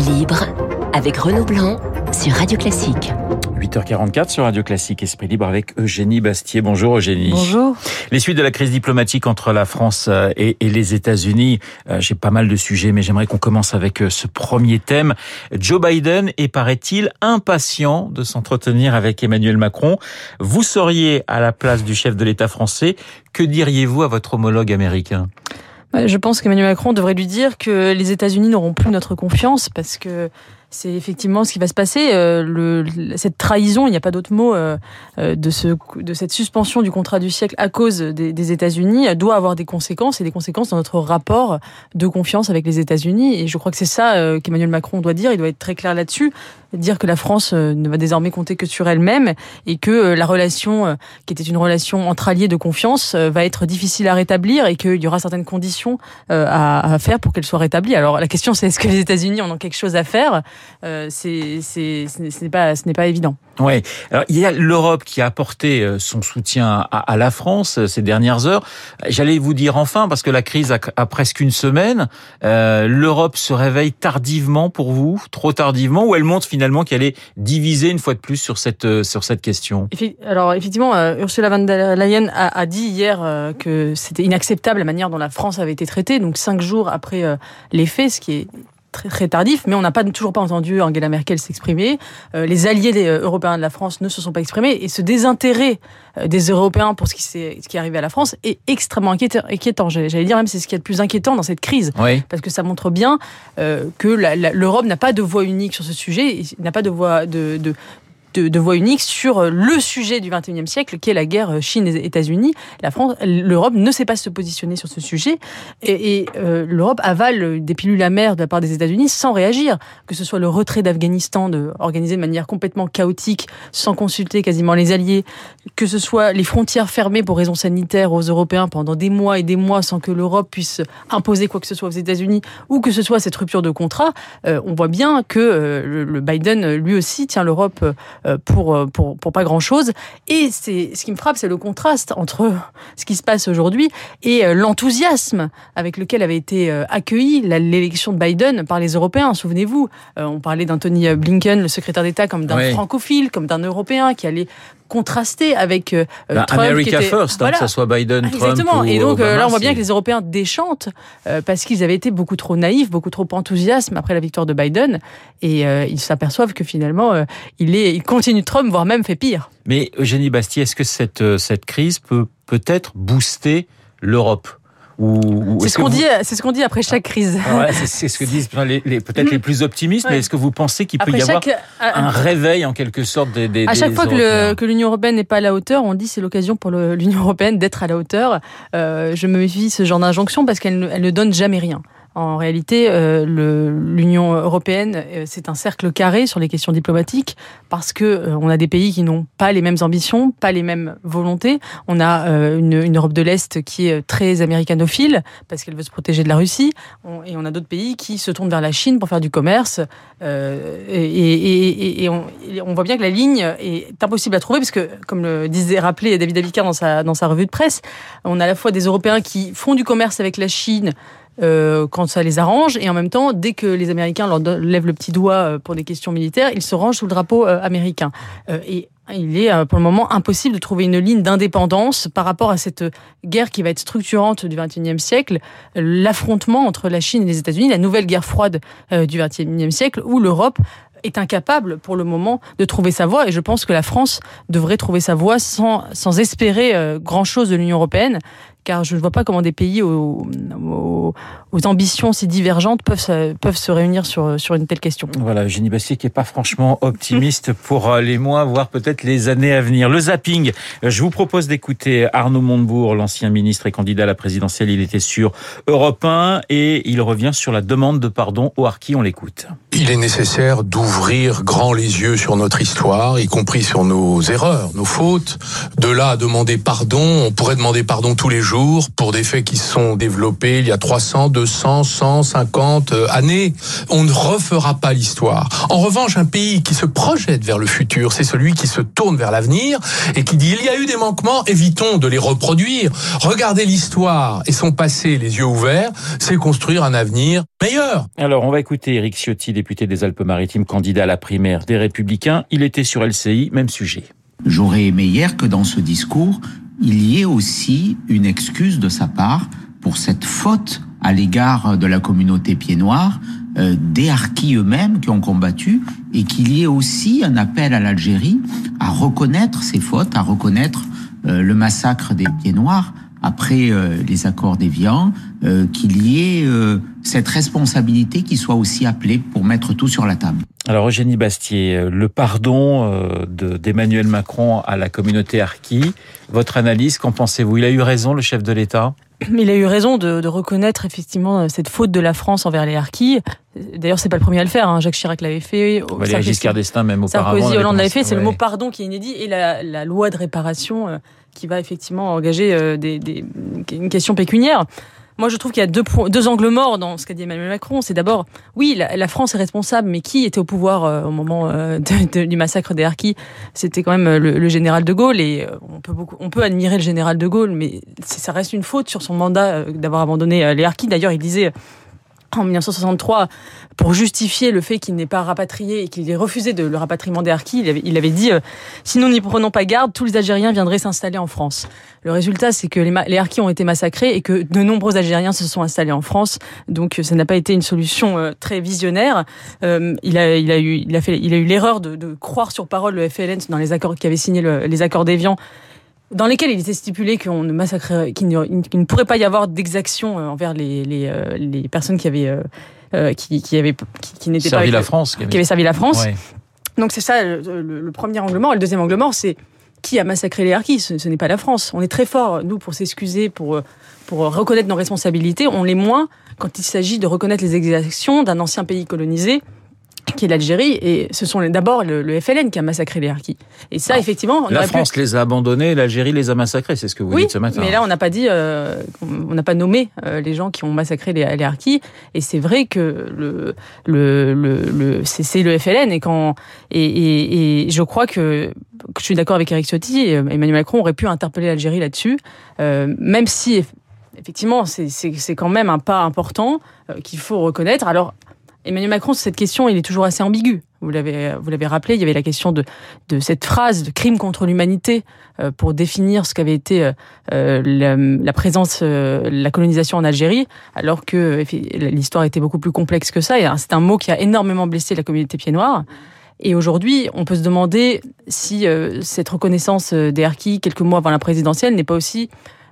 Esprit libre avec Renaud Blanc sur Radio Classique. 8h44 sur Radio Classique Esprit Libre avec Eugénie Bastier. Bonjour Eugénie. Bonjour. Les suites de la crise diplomatique entre la France euh, et, les États-Unis. Euh, j'ai pas mal de sujets, mais j'aimerais qu'on commence avec euh, ce premier thème. Joe Biden est, paraît-il, impatient de s'entretenir avec Emmanuel Macron. Vous seriez à la place du chef de l'État français. Que diriez-vous à votre homologue américain? Je pense qu'Emmanuel Macron devrait lui dire que les États-Unis n'auront plus notre confiance parce que c'est effectivement ce qui va se passer. Euh, le, cette trahison, il n'y a pas d'autre mot, euh, euh, de, ce, de cette suspension du contrat du siècle à cause des, des États-Unis doit avoir des conséquences et des conséquences dans notre rapport de confiance avec les États-Unis. Et je crois que c'est ça qu'Emmanuel Macron doit dire. Il doit être très clair là-dessus dire que la France euh, ne va désormais compter que sur elle-même et que euh, la relation, euh, qui était une relation entre alliés de confiance, va être difficile à rétablir et qu'il y aura certaines conditions à, faire pour qu'elle soit rétablie. Alors la question c'est est-ce que les États-Unis en ont quelque chose à faire? C'est ce n'est pas ce n'est pas évident. Ouais. Alors il y a l'Europe qui a apporté son soutien à, la France ces dernières heures. J'allais vous dire enfin parce que la crise a, a presque une semaine. L'Europe se réveille tardivement pour vous, trop tardivement, ou elle monte finalement qui allait diviser une fois de plus sur cette euh, sur cette question? Alors effectivement, euh, Ursula von der Leyen a, a dit hier euh, que c'était inacceptable la manière dont la France avait été traitée. Donc cinq jours après les faits, ce qui est très, très tardif, mais on n'a pas toujours pas entendu Angela Merkel s'exprimer. Euh, les alliés des, euh, européens de la France ne se sont pas exprimés et ce désintérêt euh, des Européens pour ce qui, ce qui est arrivé à la France est extrêmement inquiétant. J'allais dire même c'est ce qui est le plus inquiétant dans cette crise, parce que ça montre bien que l'Europe n'a pas de voix unique sur ce sujet, n'a pas de voix de, de, de, de, voix unique sur euh, le sujet du 21e siècle, qui est la guerre euh, Chine-États-Unis. La France, l'Europe ne sait pas se positionner sur ce sujet, et, et euh, l'Europe avale des pilules amères de la part des États-Unis sans réagir, que ce soit le retrait d'Afghanistan, de, organisé de manière complètement chaotique, sans consulter quasiment les alliés, que ce soit les frontières fermées pour raisons sanitaires aux Européens pendant des mois et des mois sans que l'Europe puisse imposer quoi que ce soit aux États-Unis, ou que ce soit cette rupture de contrat, on voit bien que le Biden lui aussi tient l'Europe euh, pour, euh, pour, pour pas grand-chose. Et c'est ce qui me frappe, c'est le contraste entre ce qui se passe aujourd'hui et euh, l'enthousiasme avec lequel avait été accueillie l'élection de Biden par les Européens. Souvenez-vous, on parlait d'Anthony Blinken, le secrétaire d'État, comme d'un francophile, comme d'un Européen qui allait contraster avec euh, bah, Trump. America qui était, first, hein, que ce soit Biden, Trump Exactement. et donc là, on voit bien que les Européens déchantent parce qu'ils avaient été beaucoup trop naïfs, beaucoup trop enthousiastes après la victoire de Biden, et ils s'aperçoivent que finalement il est, il continue Trump, voire même fait pire. Mais Eugénie Bastier, est-ce que cette cette crise peut peut-être booster l'Europe? C'est ce qu'on dit, c'est ce qu'on dit après chaque crise. Ouais, c'est ce que disent les, peut-être les plus optimistes. Mais est-ce que vous pensez qu'il peut y avoir un réveil en quelque sorte des, des À chaque fois que l'Union européenne n'est pas à la hauteur, on dit c'est l'occasion pour l'Union européenne d'être à la hauteur. Euh, je me méfie ce genre d'injonction parce qu'elle ne donne jamais rien. En réalité, euh, l'Union européenne, euh, c'est un cercle carré sur les questions diplomatiques parce que euh, on a des pays qui n'ont pas les mêmes ambitions, pas les mêmes volontés. On a une, une, Europe de l'Est qui est très américanophile parce qu'elle veut se protéger de la Russie, et on a d'autres pays qui se tournent vers la Chine pour faire du commerce. et, et, et on, on, voit bien que la ligne est impossible à trouver parce que, comme le disait rappelé David Abicard dans sa dans sa revue de presse, on a à la fois des Européens qui font du commerce avec la Chine euh, quand ça les arrange, et en même temps, dès que les Américains leur lèvent le petit doigt euh, pour des questions militaires, ils se rangent sous le drapeau euh, américain. et il est pour le moment impossible de trouver une ligne d'indépendance par rapport à cette guerre qui va être structurante du XXIe siècle, l'affrontement entre la Chine et les États-Unis, la nouvelle guerre froide du XXIe siècle, où l'Europe est incapable pour le moment de trouver sa voie. Et je pense que la France devrait trouver sa voie sans, sans espérer grand-chose de l'Union européenne car je ne vois pas comment des pays aux, aux, ambitions si divergentes peuvent, peuvent se réunir sur, sur une telle question. Voilà, Eugénie Bassier qui est pas franchement optimiste pour les mois, voire peut-être les années à venir. Le zapping, je vous propose d'écouter Arnaud Montebourg, l'ancien ministre et candidat à la présidentielle. Il était sur Europe 1 et il revient sur la demande de pardon au Harki. On l'écoute. Il est nécessaire d'ouvrir grand les yeux sur notre histoire, y compris sur nos erreurs, nos fautes. De là à demander pardon, on pourrait demander pardon tous les jours pour des faits qui sont développés il y a 300, 200, 150 années. On ne refera pas l'histoire. En revanche, un pays qui se projette vers le futur, c'est celui qui se tourne vers l'avenir et qui dit il y a eu des manquements, évitons de les reproduire. Regardez l'histoire et son passé les yeux ouverts, c'est construire un avenir meilleur. Alors, on va écouter Éric Ciotti, député des Alpes-Maritimes, candidat à la primaire des Républicains. Il était sur LCI, même sujet. J'aurais aimé hier que dans ce discours, il y ait aussi une excuse de sa part pour cette faute à l'égard de la communauté pied noir, euh, des harkis eux-mêmes qui ont combattu, et qu'il y ait aussi un appel à l'Algérie à reconnaître ses fautes, à reconnaître euh, le massacre des pieds noirs après euh, les accords d'Évian, euh, qu'il y ait euh, cette responsabilité qui soit aussi appelée pour mettre tout sur la table. Alors Eugénie Bastier, le pardon d'Emmanuel Macron à la communauté harki, votre analyse, qu'en pensez-vous? Il a eu raison, le chef de l'État? Il a eu raison de, de, reconnaître effectivement cette faute de la France envers les harkis. D'ailleurs, c'est pas le premier à le faire. Hein. Jacques Chirac l'avait fait. Valéry Giscard d'Estaing, même auparavant. Sarkozy, Hollande l'avait fait. C'est ouais. le mot pardon qui est inédit et la, la loi de réparation qui va effectivement engager euh, des, une question pécuniaire. Moi, je trouve qu'il y a deux, deux angles morts dans ce qu'a dit Emmanuel Macron. C'est d'abord, oui, la, France est responsable, mais qui était au pouvoir euh, au moment euh, du massacre des Harkis? C'était quand même le, général de Gaulle. Et on peut, beaucoup, on peut admirer le général de Gaulle, mais ça reste une faute sur son mandat d'avoir abandonné les Harkis. D'ailleurs, il disait en 1963 pour justifier le fait qu'il n'ait pas rapatrié et qu'il ait refusé de le rapatriement des Harkis. Il avait, il avait dit euh, sinon n'y prenons pas garde, tous les Algériens viendraient s'installer en France. Le résultat, c'est que les, les Harkis ont été massacrés et que de nombreux Algériens se sont installés en France. Donc ça n'a pas été une solution euh, très visionnaire. Euh, il a, il a eu, il a fait, il a eu l'erreur de, de, croire sur parole le FLN dans les accords qui avaient signé le, les accords d'Évian dans lesquels il était stipulé qu'on ne massacrerait, qu'il ne, pourrait pas y avoir d'exactions envers les, les, les, personnes qui avaient, euh, qui, qui avaient, qui, qui servi pas la France, qui, qui avait servi la France. Ouais. Donc c'est ça le, le, le, premier angle mort. Et le deuxième angle mort, c'est qui a massacré les harkis? Ce, ce n'est pas la France. On est très fort nous pour s'excuser, pour pour reconnaître nos responsabilités. On l'est moins quand il s'agit de reconnaître les exactions d'un ancien pays colonisé qui est l'Algérie, et ce sont d'abord le, le, FLN qui a massacré les Harkis. Et ça, Alors, effectivement, la France pu... les a abandonnés, l'Algérie les a massacrés, c'est ce que vous oui, dites ce matin. mais là, on n'a pas dit, euh, on n'a pas nommé euh, les gens qui ont massacré les, les Harkis. Et c'est vrai que le, le, le, c'est le FLN, et quand et, et, et je crois que je suis d'accord avec Eric Ciotti, Emmanuel Macron aurait pu interpeller l'Algérie là-dessus, euh, même si effectivement c'est quand même un pas important euh, qu'il faut reconnaître. Alors Emmanuel Macron, sur cette question, il est toujours assez ambigu. Vous l'avez, vous l'avez rappelé, il y avait la question de, de cette phrase de crime contre l'humanité euh, pour définir ce qu'avait été euh, la, présence, euh, la colonisation en Algérie, alors que l'histoire était beaucoup plus complexe que ça. Et c'est un mot qui a énormément blessé la communauté pied noire. Et aujourd'hui, on peut se demander si cette reconnaissance des harkis, quelques mois avant la présidentielle, n'est pas aussi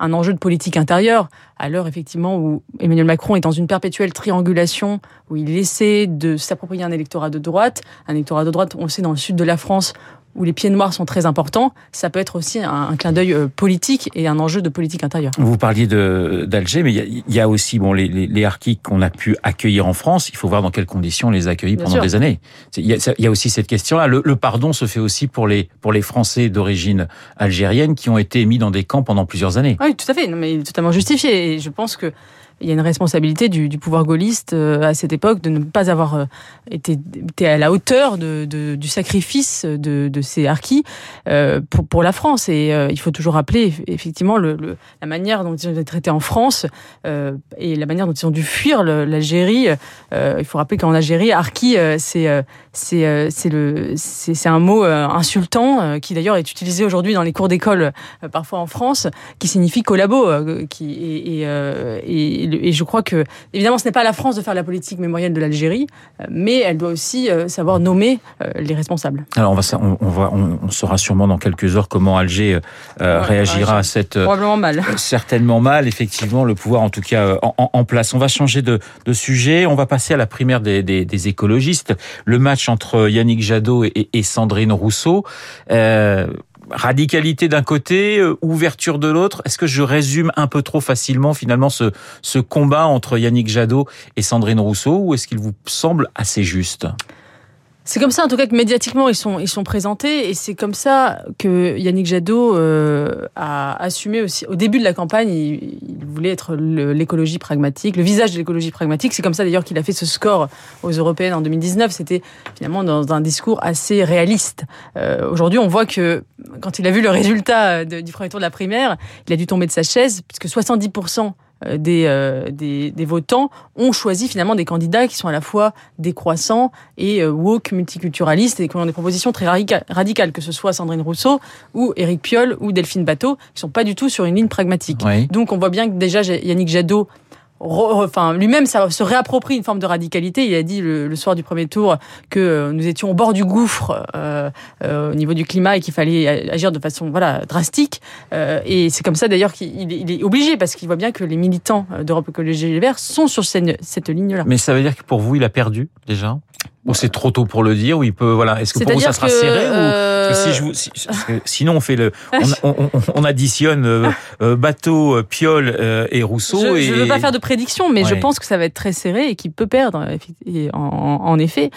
un enjeu de politique intérieure, à l'heure effectivement où Emmanuel Macron est dans une perpétuelle triangulation, où il essaie de s'approprier un électorat de droite, un électorat de droite, on le sait, dans le sud de la France, où les pieds noirs sont très importants, ça peut être aussi un, un clin d'œil politique et un enjeu de politique intérieure. Vous parliez d'Alger, mais il y, y, a aussi bon les, les, les harkis qu'on a pu accueillir en France. Il faut voir dans quelles conditions on les a accueillis Bien pendant sûr. des années. Il y, a, aussi cette question-là. Le, le, pardon se fait aussi pour les pour les Français d'origine algérienne qui ont été mis dans des camps pendant plusieurs années. Oui, tout à fait, non, mais totalement justifié. Et je pense que il y a une responsabilité du, pouvoir gaulliste euh, à cette époque de ne pas avoir euh, été, à la hauteur du sacrifice de, ces harkis euh, pour, la France. Et il faut toujours rappeler effectivement la manière dont ils ont été traités en France et la manière dont ils ont dû fuir l'Algérie. il faut rappeler qu'en Algérie, harki, c'est c'est un mot insultant qui d'ailleurs est utilisé aujourd'hui dans les cours d'école parfois en France, qui signifie collabo, et et je crois que, évidemment, ce n'est pas à la France de faire la politique mémorielle de l'Algérie, mais elle doit aussi savoir nommer les responsables. Alors, on va, on, on va, on, on, saura sûrement dans quelques heures comment Alger euh, ouais, réagira à cette. Probablement mal. certainement mal, effectivement, le pouvoir, en tout cas, en, en, place. On va changer de, de, sujet. On va passer à la primaire des, des, des écologistes. Le match entre Yannick Jadot et, et Sandrine Rousseau. Euh, radicalité d'un côté, euh, ouverture de l'autre. Est-ce que je résume un peu trop facilement finalement ce, ce combat entre Yannick Jadot et Sandrine Rousseau ou est-ce qu'il vous semble assez juste? C'est comme ça, en tout cas, que médiatiquement ils sont ils sont présentés, et c'est comme ça que Yannick Jadot euh, a assumé aussi. Au début de la campagne, voulait être l'écologie pragmatique, le visage de l'écologie pragmatique. C'est comme ça d'ailleurs qu'il a fait ce score aux européennes en 2019. C'était finalement dans un discours assez réaliste. Euh, Aujourd'hui, on voit que quand il a vu le résultat du premier tour de la primaire, il a dû tomber de sa chaise puisque 70% des, euh, des, des votants ont choisi finalement des candidats qui sont à la fois décroissants et euh, woke, multiculturalistes et qui ont des propositions très radica- radicales, que ce soit Sandrine Rousseau ou Éric Piolle ou Delphine Bateau, qui sont pas du tout sur une ligne pragmatique. Oui. Donc on voit bien que déjà Yannick Jadot enfin lui-même ça se réapproprie une forme de radicalité. Il a dit le, le soir du premier tour que euh, nous étions au bord du gouffre euh, euh, au niveau du climat et qu'il fallait agir de façon voilà drastique. Euh, et c'est comme ça d'ailleurs qu'il il est- obligé parce qu'il voit bien que les militants d'Europe Écologie Les Verts sont sur cette, cette ligne-là. Mais ça veut dire que pour vous, il a perdu déjà? Ou c'est trop tôt pour le dire Ou il peut voilà Est-ce que pour vous ça sera que, serré ou... Parce que si je vous, si- parce que sinon on fait le, on, on- on- on additionne euh, euh, bateau, euh, Piolle euh, et Rousseau. Je, et... je veux pas faire de prédiction, mais je pense que ça va être très serré et qu'il peut perdre, en, en effet,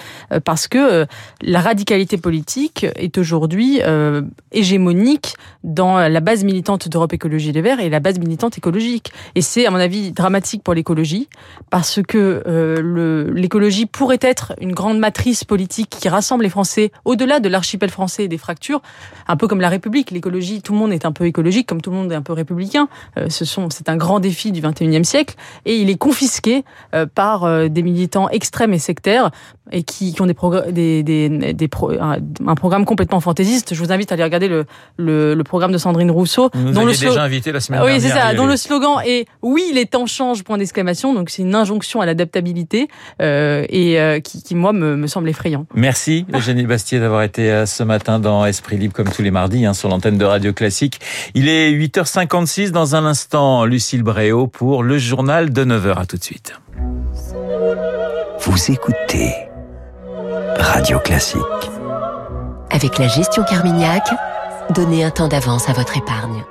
parce que la radicalité politique est aujourd'hui euh, hégémonique dans la base militante d'Europe Écologie Les Verts et la base militante écologique. Et c'est, à mon avis, dramatique pour l'écologie, parce que euh, l'écologie pourrait être une grande matrice politique qui rassemble les Français au-delà de l'archipel français et des fractures, un peu comme la République. L'écologie, tout le monde est un peu écologique, comme tout le monde est un peu républicain. Euh, ce sont, c'est un grand défi du 21e siècle, et il est confisqué euh, par euh, des militants extrêmes et sectaires et qui, qui ont des, progr- des, des, des pro- un, un programme complètement fantaisiste. Je vous invite à aller regarder le, le, le programme de Sandrine Rousseau, Vous nous dont le aviez slo- déjà invité la semaine oui, dernière. c'est ça, il y dont le slogan est Oui, les temps changent, point d'exclamation. Donc, c'est une injonction à l'adaptabilité euh, et euh, qui, qui, moi, me, me semble effrayant. Merci, Eugénie Bastier, d'avoir été euh, ce matin dans Esprit Libre, comme tous les mardis, hein, sur l'antenne de Radio Classique. Il est 8h56. Dans un instant, Lucille Bréau pour le journal de 9h. À tout de suite. Vous écoutez Radio Classique. Avec la gestion Carmignac, donnez un temps d'avance à votre épargne.